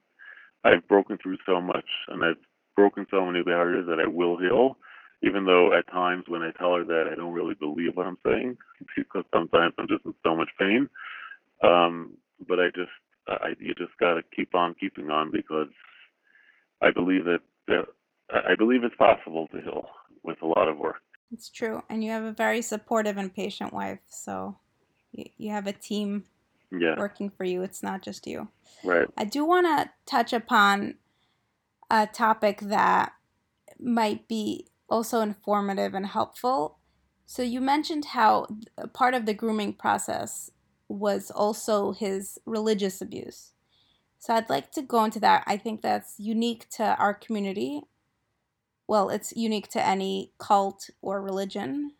Speaker 2: I've broken through so much and I've broken so many barriers that I will heal. Even though at times when I tell her that I don't really believe what I'm saying because sometimes I'm just in so much pain. Um, but I just I you just gotta keep on keeping on because I believe that, that I believe it's possible to heal with a lot of work.
Speaker 1: It's true, and you have a very supportive and patient wife, so you, you have a team
Speaker 2: yeah.
Speaker 1: working for you. It's not just you.
Speaker 2: Right.
Speaker 1: I do want to touch upon a topic that might be also informative and helpful. So you mentioned how part of the grooming process was also his religious abuse. So I'd like to go into that. I think that's unique to our community. Well, it's unique to any cult or religion.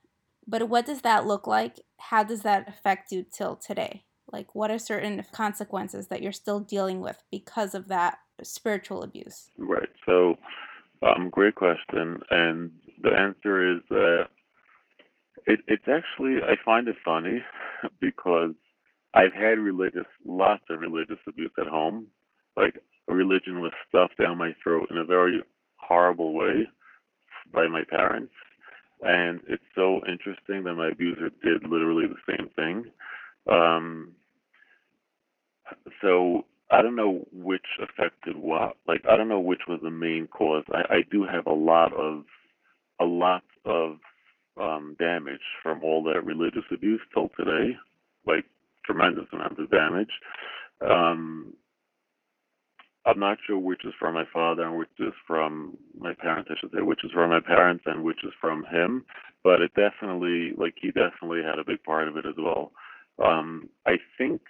Speaker 1: But what does that look like? How does that affect you till today? Like, what are certain consequences that you're still dealing with because of that spiritual abuse?
Speaker 2: Right. So, um, great question. And the answer is that it, it's actually, I find it funny because I've had religious, lots of religious abuse at home. Like, religion was stuffed down my throat in a very horrible way by my parents. And it's so interesting that my abuser did literally the same thing. Um, so I don't know which affected what. Like I don't know which was the main cause. I, I do have a lot of a lot of um, damage from all that religious abuse till today, like tremendous amount of damage. Um, I'm not sure which is from my father and which is from my parents, I should say, which is from my parents and which is from him. But it definitely, like, he definitely had a big part of it as well. Um, I think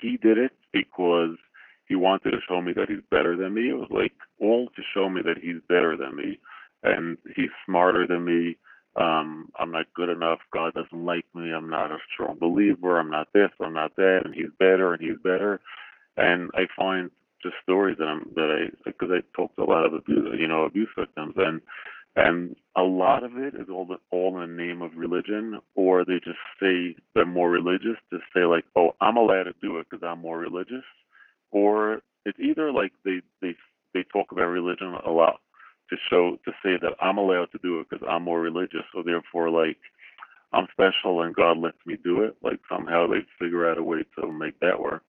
Speaker 2: he did it because he wanted to show me that he's better than me. It was like all to show me that he's better than me and he's smarter than me. Um, I'm not good enough. God doesn't like me. I'm not a strong believer. I'm not this. I'm not that. And he's better and he's better. And I find just stories that I'm that I because I talk to a lot of abuse, you know, abuse victims, and and a lot of it is all the, all in the name of religion, or they just say they're more religious to say like, oh, I'm allowed to do it because I'm more religious, or it's either like they they they talk about religion a lot to show to say that I'm allowed to do it because I'm more religious, so therefore like I'm special and God lets me do it. Like somehow they figure out a way to make that work,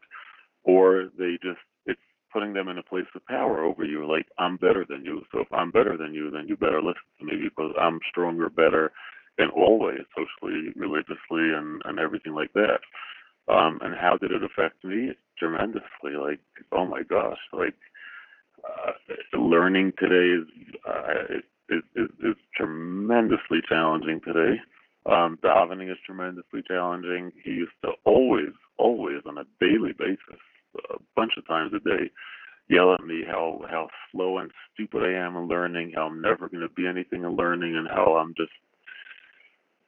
Speaker 2: or they just it's putting them in a place of power over you. Like, I'm better than you. So if I'm better than you, then you better listen to me because I'm stronger, better in all ways, socially, religiously, and, and everything like that. Um, and how did it affect me? Tremendously. Like, oh my gosh. Like, learning today is, uh, is, is is tremendously challenging today. Um, davening is tremendously challenging. He used to always, always on a daily basis, a bunch of times a day, yell at me how how slow and stupid I am in learning, how I'm never going to be anything in learning, and how I'm just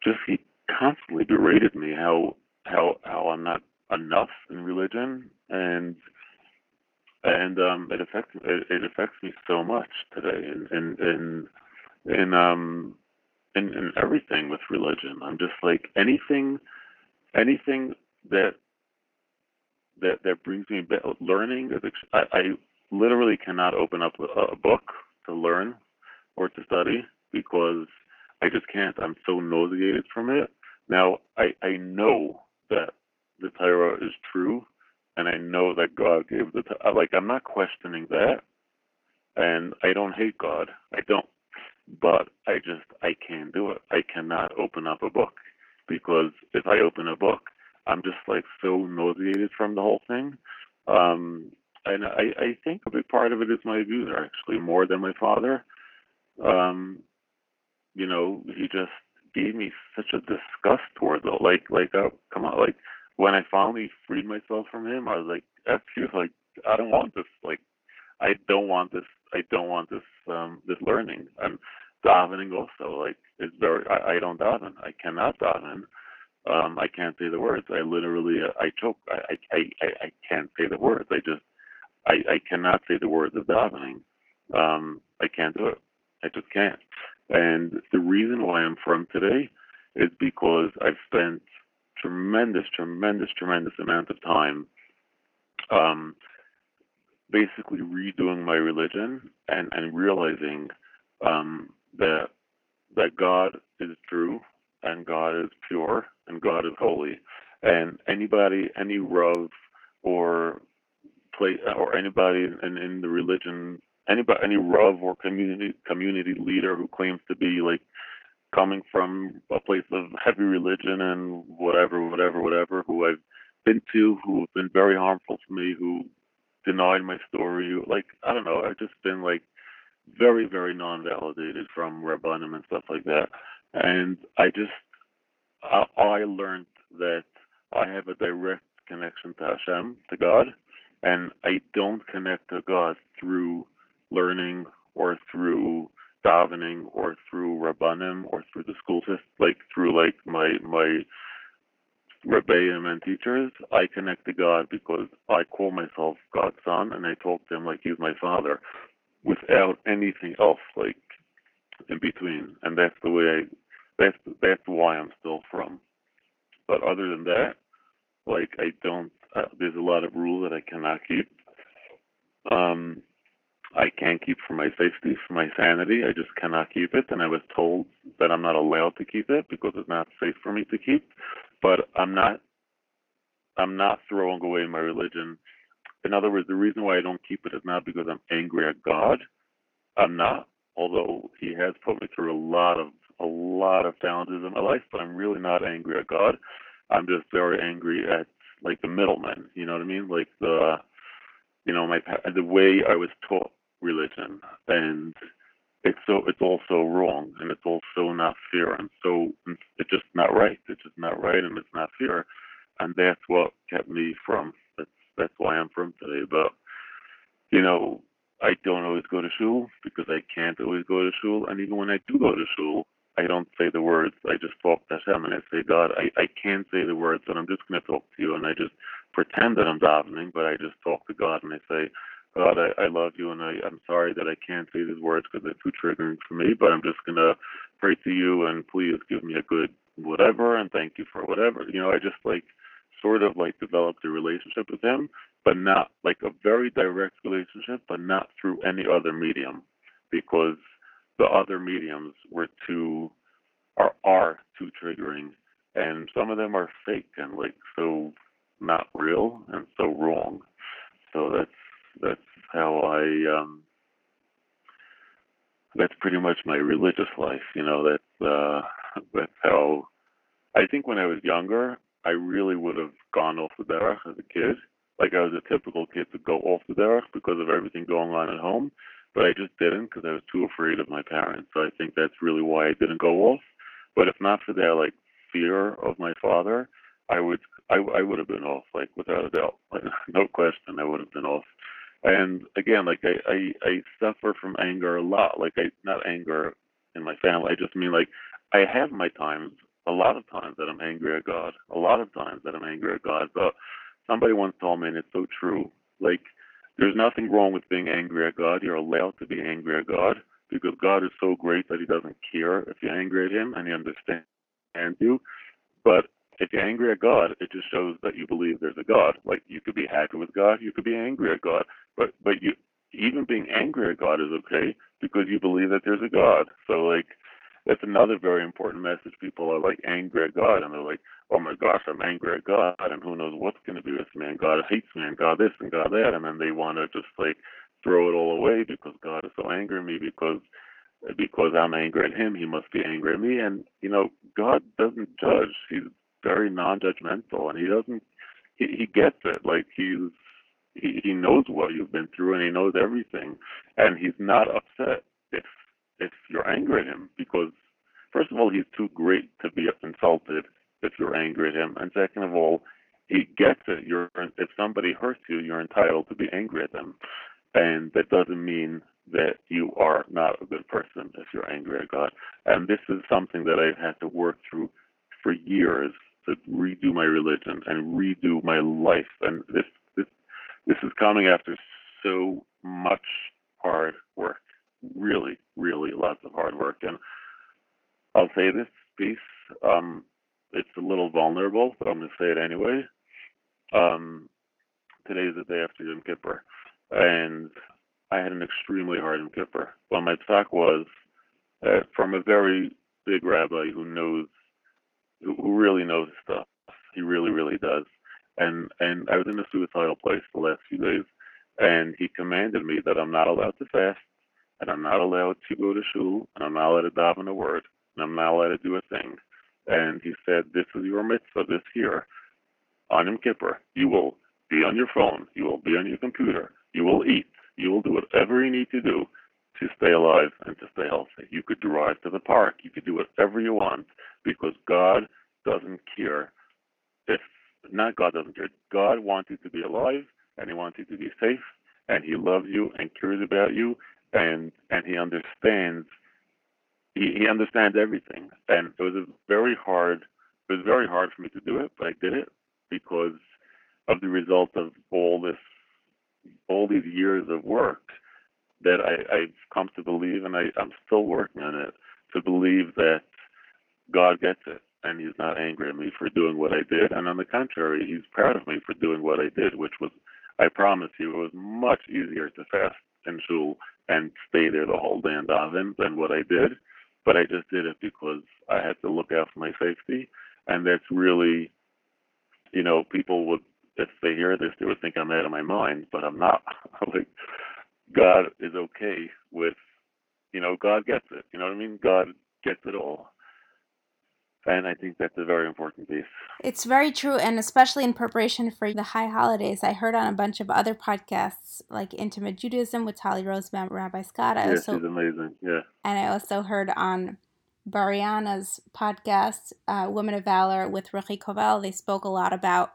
Speaker 2: just he constantly berated me how how how I'm not enough in religion and and um it affects it, it affects me so much today and and and in um in, in everything with religion. I'm just like anything anything that that that brings me back learning I, I literally cannot open up a, a book to learn or to study because I just can't. I'm so nauseated from it. Now I I know that the Torah is true, and I know that God gave the like. I'm not questioning that, and I don't hate God. I don't, but I just I can't do it. I cannot open up a book because if I open a book, I'm just like so nauseated from the whole thing. Um, and I, I think a big part of it is my abuser, actually, more than my father. Um, you know, he just gave me such a disgust towards it. Like, like, oh, come on, like when I finally freed myself from him, I was like, F you, like, I don't want this. Like, I don't want this. I don't want this. Um, this learning I'm davening also. Like, it's very. I, I don't daven. I cannot daven. Um, I can't say the words. I literally, I choke. I, I, I, I can't say the words. I just, I, I cannot say the words of davening. Um, I can't do it. I just can't. And the reason why I'm from today is because I've spent tremendous, tremendous, tremendous amount of time um, basically redoing my religion and, and realizing um, that that God is true and God is pure and God is holy. And anybody, any Rav or play or anybody in, in the religion anybody, any Rav or community community leader who claims to be like coming from a place of heavy religion and whatever, whatever, whatever, who I've been to, who have been very harmful to me, who denied my story, like I don't know, I've just been like very, very non-validated from Rabbanim and stuff like that, and I just I, I learned that I have a direct connection to Hashem, to God, and I don't connect to God through learning or through davening or through rabbanim or through the school system, like through like my my rebbeim and teachers, I connect to God because I call myself God's son and I talk to him like he's my father, without anything else like in between. And that's the way I that's that's why I'm still from. But other than that, like I don't. Uh, there's a lot of rules that I cannot keep. Um, I can't keep for my safety, for my sanity. I just cannot keep it. And I was told that I'm not allowed to keep it because it's not safe for me to keep. But I'm not I'm not throwing away my religion. In other words, the reason why I don't keep it is not because I'm angry at God. I'm not, although He has put me through a lot of a lot of challenges in my life, but I'm really not angry at God. I'm just very angry at like the middlemen. You know what I mean? Like the you know my the way I was taught religion, and it's so it's also wrong, and it's also not fair, and so it's just not right. It's just not right, and it's not fair, and that's what kept me from. That's that's why I'm from today. But you know, I don't always go to shul because I can't always go to shul, and even when I do go to shul, I don't say the words. I just talk to Hashem and I say, God, I, I can't say the words, but I'm just going to talk to you. And I just pretend that I'm davening, but I just talk to God and I say, God, I, I love you, and I, I'm sorry that I can't say these words because they're too triggering for me, but I'm just going to pray to you and please give me a good whatever and thank you for whatever. You know, I just like sort of like developed a relationship with him, but not like a very direct relationship, but not through any other medium because the other mediums were too are are too triggering and some of them are fake and like so not real and so wrong. So that's that's how I um that's pretty much my religious life, you know, that's uh that's how I think when I was younger I really would have gone off the derech as a kid. Like I was a typical kid to go off the derech because of everything going on at home. but I just didn't because I was too afraid of my parents. So I think that's really why I didn't go off. But if not for that, like fear of my father, I would I, I would have been off, like without a doubt, like, no question, I would have been off. And again, like I, I I suffer from anger a lot. Like I not anger in my family. I just mean like I have my times, a lot of times that I'm angry at God, a lot of times that I'm angry at God. But somebody once told me, and it's so true. Like there's nothing wrong with being angry at God. You're allowed to be angry at God because God is so great that He doesn't care if you're angry at Him and He understands you. But if you're angry at God, it just shows that you believe there's a God. Like you could be happy with God, you could be angry at God, but but you even being angry at God is okay because you believe that there's a God. So like that's another very important message. People are like angry at God and they're like, oh my gosh, I'm angry at God and who knows what's going to be with me and God hates me and God this and God that and then they want to just like throw it all away because God is so angry at me because because I'm angry at him, he must be angry at me. And you know, God doesn't judge. He's very non-judgmental, and he doesn't. He, he gets it. Like he's he, he knows what you've been through, and he knows everything, and he's not upset if if you're angry at him because first of all, he's too great to be insulted if you're angry at him, and second of all, he gets it. You're if somebody hurts you, you're entitled to be angry at them, and that doesn't mean that you are not a good person if you're angry at God. And this is something that I've had to work through for years to redo my religion and redo my life. And this this this is coming after so much hard work. Really, really lots of hard work. And I'll say this piece, um, it's a little vulnerable, but I'm gonna say it anyway. Um, today is the day after Yom Kippur. And I had an extremely hard Yom Kippur. Well, my talk was uh, from a very big rabbi who knows, who really knows stuff. He really, really does. And and I was in a suicidal place the last few days, and he commanded me that I'm not allowed to fast, and I'm not allowed to go to shul, and I'm not allowed to daven a word, and I'm not allowed to do a thing. And he said, "This is your mitzvah this year. On Yom Kippur, you will be on your phone, you will be on your computer, you will eat, you will do whatever you need to do to stay alive and to stay healthy. You could drive to the park. You could do whatever you want because God doesn't care if not God doesn't care. God wants you to be alive and He wants you to be safe and He loves you and cares about you and and He understands he, he understands everything. And it was a very hard it was very hard for me to do it, but I did it because of the result of all this all these years of work that I, I've come to believe, and I, I'm still working on it, to believe that God gets it and he's not angry at me for doing what I did. And on the contrary, he's proud of me for doing what I did, which was, I promise you, it was much easier to fast in shul and stay there the whole day in daven than what I did. But I just did it because I had to look out for my safety. And that's really, you know, people would if they hear this, they would think I'm out of my mind, but I'm not. like, God is okay with, you know, God gets it. You know what I mean? God gets it all. And I think that's a very important piece.
Speaker 1: It's very true. And especially in preparation for the high holidays, I heard on a bunch of other podcasts, like Intimate Judaism with Talli Rosenbaum, Rabbi Scott.
Speaker 2: I yeah, also, she's amazing. Yeah.
Speaker 1: And I also heard on Bariana's podcast, uh, Women of Valor with Ruchi Koval. they spoke a lot about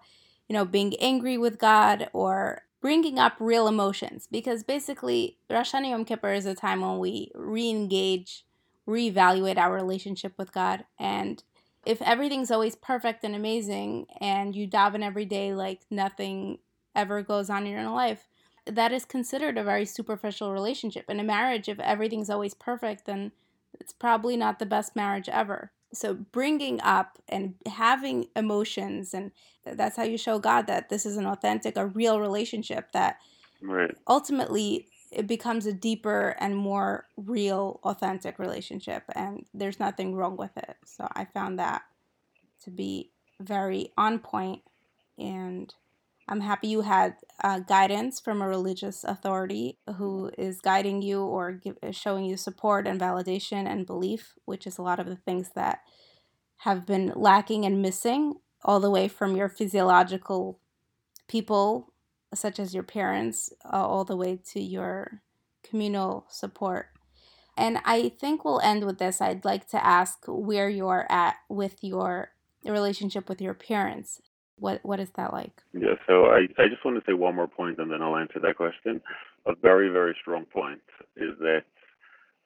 Speaker 1: you know, being angry with God or bringing up real emotions because basically Rosh Hashanah Yom Kippur is a time when we re-engage, reevaluate our relationship with God. And if everything's always perfect and amazing and you daven every day like nothing ever goes on in your life, that is considered a very superficial relationship. In a marriage, if everything's always perfect, then it's probably not the best marriage ever so bringing up and having emotions and that's how you show god that this is an authentic a real relationship that
Speaker 2: right.
Speaker 1: ultimately it becomes a deeper and more real authentic relationship and there's nothing wrong with it. So i found that to be very on point and I'm happy you had uh, guidance from a religious authority who is guiding you or give, showing you support and validation and belief, which is a lot of the things that have been lacking and missing, all the way from your physiological people, such as your parents, uh, all the way to your communal support. And I think we'll end with this. I'd like to ask where you're at with your relationship with your parents. What what is that like?
Speaker 2: Yeah, so I, I just want to say one more point and then I'll answer that question. A very, very strong point is that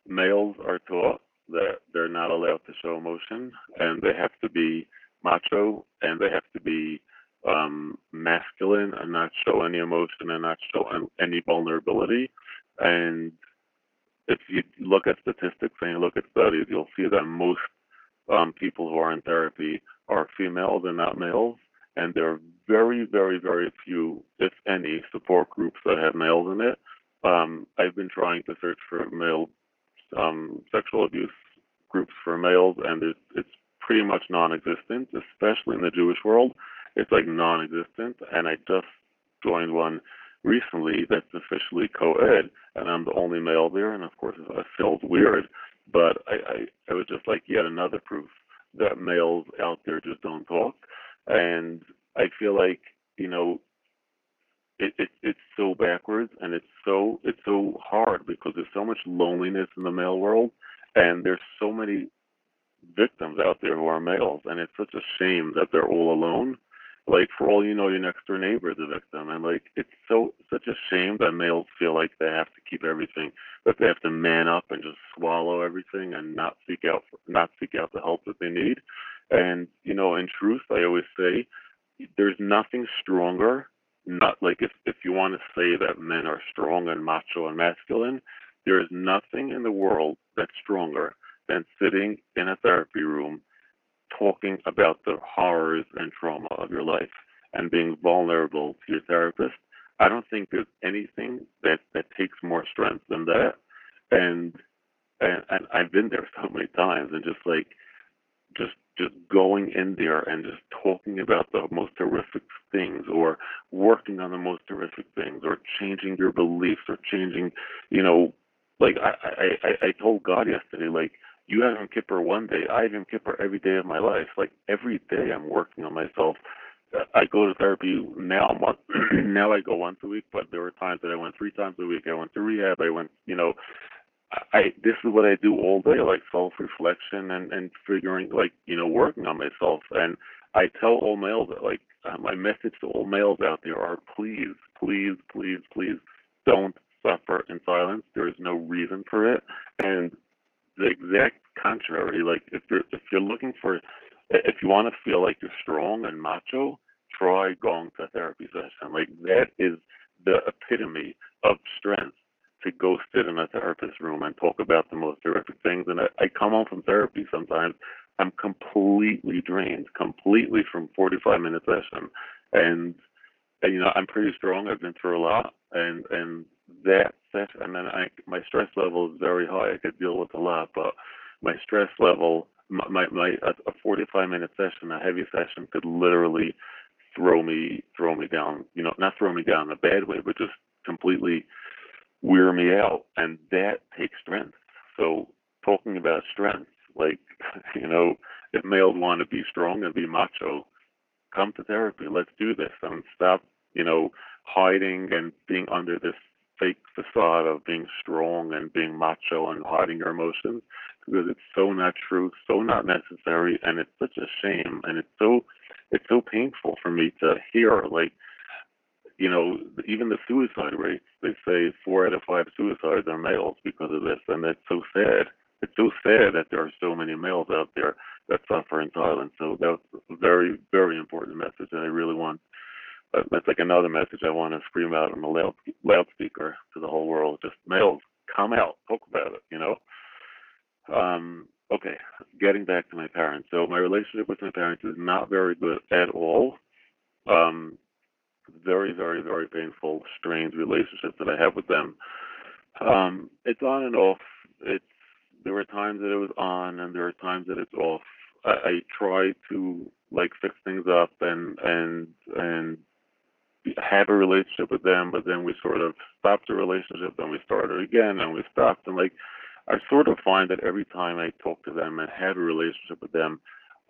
Speaker 2: males are taught that they're not allowed to show emotion and they have to be macho and they have to be um, masculine and not show any emotion and not show any vulnerability. And if you look at statistics and you look at studies, you'll see that most um, people who are in therapy are females and not males. And there are very, very, very few, if any, support groups that have males in it. Um, I've been trying to search for male um, sexual abuse groups for males, and it's, it's pretty much non-existent, especially in the Jewish world. It's like non-existent, and I just joined one recently that's officially co-ed, and I'm the only male there, and of course it feels weird, but I, I, I was just like yet another proof that males out there just don't talk, and I feel like you know it, it it's so backwards and it's so it's so hard because there's so much loneliness in the male world and there's so many victims out there who are males and it's such a shame that they're all alone like for all you know your next door neighbor is a victim. And like it's so such a shame that males feel like they have to keep everything that they have to man up and just swallow everything and not seek out not seek out the help that they need. And you know in truth i always say there's nothing stronger not like if, if you want to say that men are strong and macho and masculine, there is nothing in the world that's stronger than sitting in a therapy room talking about the horrors and trauma of your life and being vulnerable to your therapist. I don't think there's anything that, that takes more strength than that. And, and and I've been there so many times and just like just just going in there and just talking about the most horrific things or working on the most horrific things or changing your beliefs or changing you know like i i i told god yesterday like you have Yom Kippur one day, I have Yom Kippur every day of my life. Like every day, I'm working on myself. I go to therapy now. now I go once a week, but there were times that I went three times a week. I went to rehab. I went, you know, I this is what I do all day, like self reflection and and figuring, like you know, working on myself. And I tell all males that, like um, my message to all males out there are please, please, please, please don't suffer in silence. There is no reason for it. And the exact contrary, like if you're if you're looking for if you want to feel like you're strong and macho, try going to a therapy session. Like that is the epitome of strength to go sit in a therapist room and talk about the most horrific things. And I, I come home from therapy sometimes, I'm completely drained, completely from 45 minute session. And, and you know, I'm pretty strong. I've been through a lot, and and that session, and then I my stress level is very high. I could deal with a lot, but my stress level, my my, my a 45 minute session, a heavy session, could literally throw me throw me down. You know, not throw me down in a bad way, but just completely wear me out, and that takes strength. So talking about strength, like you know, if males want to be strong and be macho, come to therapy. Let's do this and stop, you know, hiding and being under this fake facade of being strong and being macho and hiding your emotions because it's so not true, so not necessary, and it's such a shame, and it's so it's so painful for me to hear like you know, even the suicide rates, they say four out of five suicides are males because of this. And that's so sad. It's so sad that there are so many males out there that suffer in silence. So that's a very, very important message. And I really want, uh, that's like another message I want to scream out on the loud, loudspeaker to the whole world. Just males, come out, talk about it, you know? Um, okay, getting back to my parents. So my relationship with my parents is not very good at all. Um, very, very, very painful, strange relationship that I have with them. Um, it's on and off. It's there were times that it was on, and there are times that it's off. I, I try to like fix things up and and and have a relationship with them, but then we sort of stopped the relationship, then we started again, and we stopped. And like, I sort of find that every time I talk to them and have a relationship with them,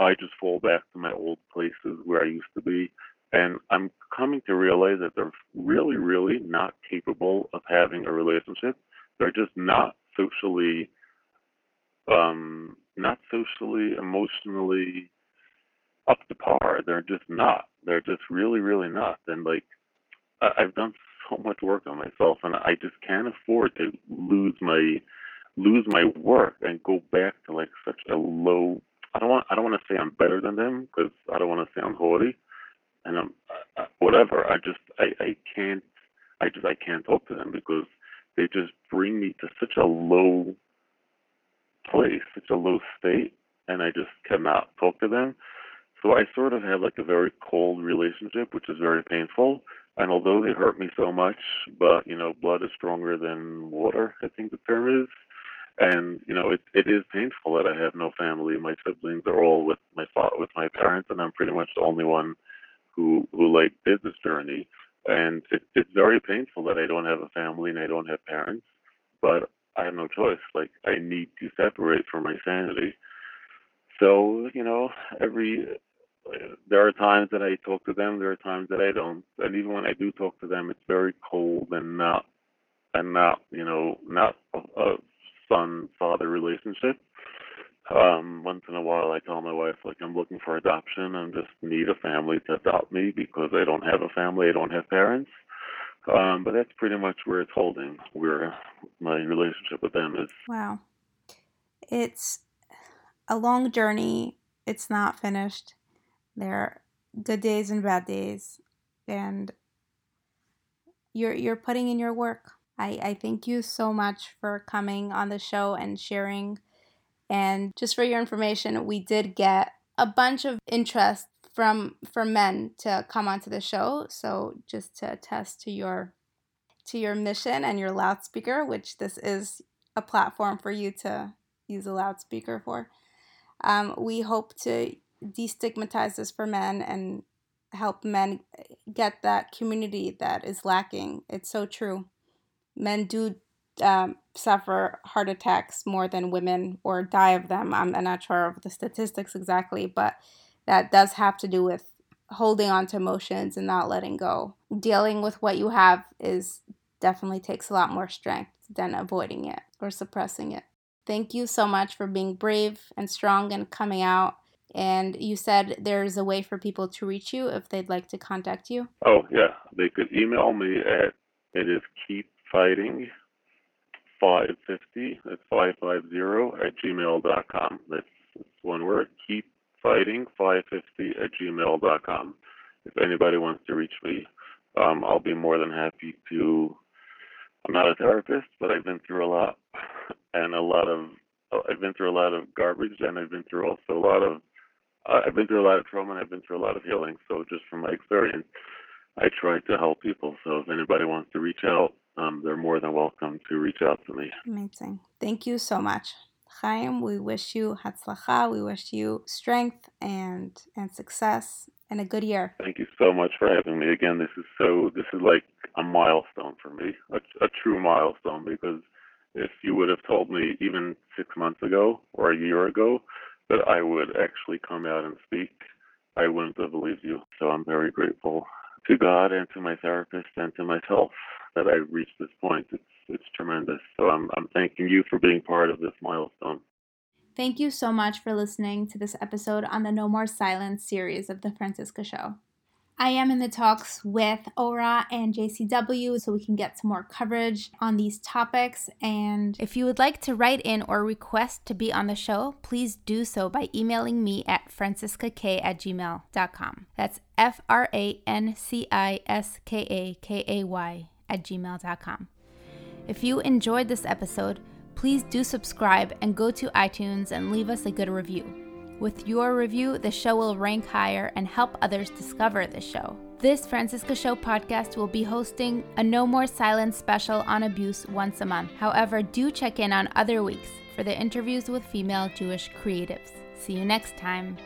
Speaker 2: I just fall back to my old places where I used to be. And I'm coming to realize that they're really, really not capable of having a relationship they're just not socially, um, not socially, emotionally up to par. They're just not. They're just really, really not. And like, I, I've done so much work on myself, and I just can't afford to lose my lose my work and go back to like such a low. I don't want. I don't want to say I'm better than them because I don't want to sound haughty, and I'm whatever. I just I I can't. I just I can't talk to them because they just bring me to such a low place, such a low state, and I just cannot talk to them. So I sort of have like a very cold relationship, which is very painful. And although they hurt me so much, but you know, blood is stronger than water, I think the term is. And you know, it it is painful that I have no family. My siblings are all with my with my parents, and I'm pretty much the only one who who like did this journey. And it, it's very painful that I don't have a family and I don't have parents. But I have no choice. Like I need to separate for my sanity. So you know, every there are times that I talk to them. There are times that I don't. And even when I do talk to them, it's very cold and not and not you know not a, a son father relationship. Um, once in a while, I tell my wife like I'm looking for adoption and just need a family to adopt me because I don't have a family. I don't have parents. Um, but that's pretty much where it's holding. Where my relationship with them is.
Speaker 1: Wow, it's a long journey. It's not finished there are good days and bad days, and you're you're putting in your work. I, I thank you so much for coming on the show and sharing. And just for your information, we did get a bunch of interest from from men to come onto the show. So just to attest to your to your mission and your loudspeaker, which this is a platform for you to use a loudspeaker for. Um, we hope to destigmatize this for men and help men get that community that is lacking. It's so true. Men do um, suffer heart attacks more than women or die of them. I'm not sure of the statistics exactly, but that does have to do with holding on to emotions and not letting go. Dealing with what you have is definitely takes a lot more strength than avoiding it or suppressing it. Thank you so much for being brave and strong and coming out and you said there's a way for people to reach you if they'd like to contact you.
Speaker 2: Oh yeah, they could email me at it is keep fighting 550 that's 550 at gmail.com that's, that's one word keep fighting 550 at gmail.com if anybody wants to reach me um, i'll be more than happy to i'm not a therapist but i've been through a lot and a lot of i've been through a lot of garbage and i've been through also a lot of I've been through a lot of trauma and I've been through a lot of healing. So just from my experience, I try to help people. So if anybody wants to reach out, um, they're more than welcome to reach out to me.
Speaker 1: Amazing. Thank you so much. Chaim, we wish you hatzlacha. We wish you strength and and success and a good year.
Speaker 2: Thank you so much for having me again. This is so. This is like a milestone for me, a, a true milestone. Because if you would have told me even six months ago or a year ago that I would actually come out and speak, I wouldn't have believed you. So I'm very grateful to God and to my therapist and to myself that I reached this point. It's it's tremendous. So I'm I'm thanking you for being part of this milestone.
Speaker 1: Thank you so much for listening to this episode on the No More Silence series of the Franciska Show. I am in the talks with ORA and JCW so we can get some more coverage on these topics. And if you would like to write in or request to be on the show, please do so by emailing me at franciskakay at gmail.com. That's F R A N C I S K A K A Y at gmail.com. If you enjoyed this episode, please do subscribe and go to iTunes and leave us a good review. With your review, the show will rank higher and help others discover the show. This Franciska Show podcast will be hosting a No More Silence special on abuse once a month. However, do check in on other weeks for the interviews with female Jewish creatives. See you next time.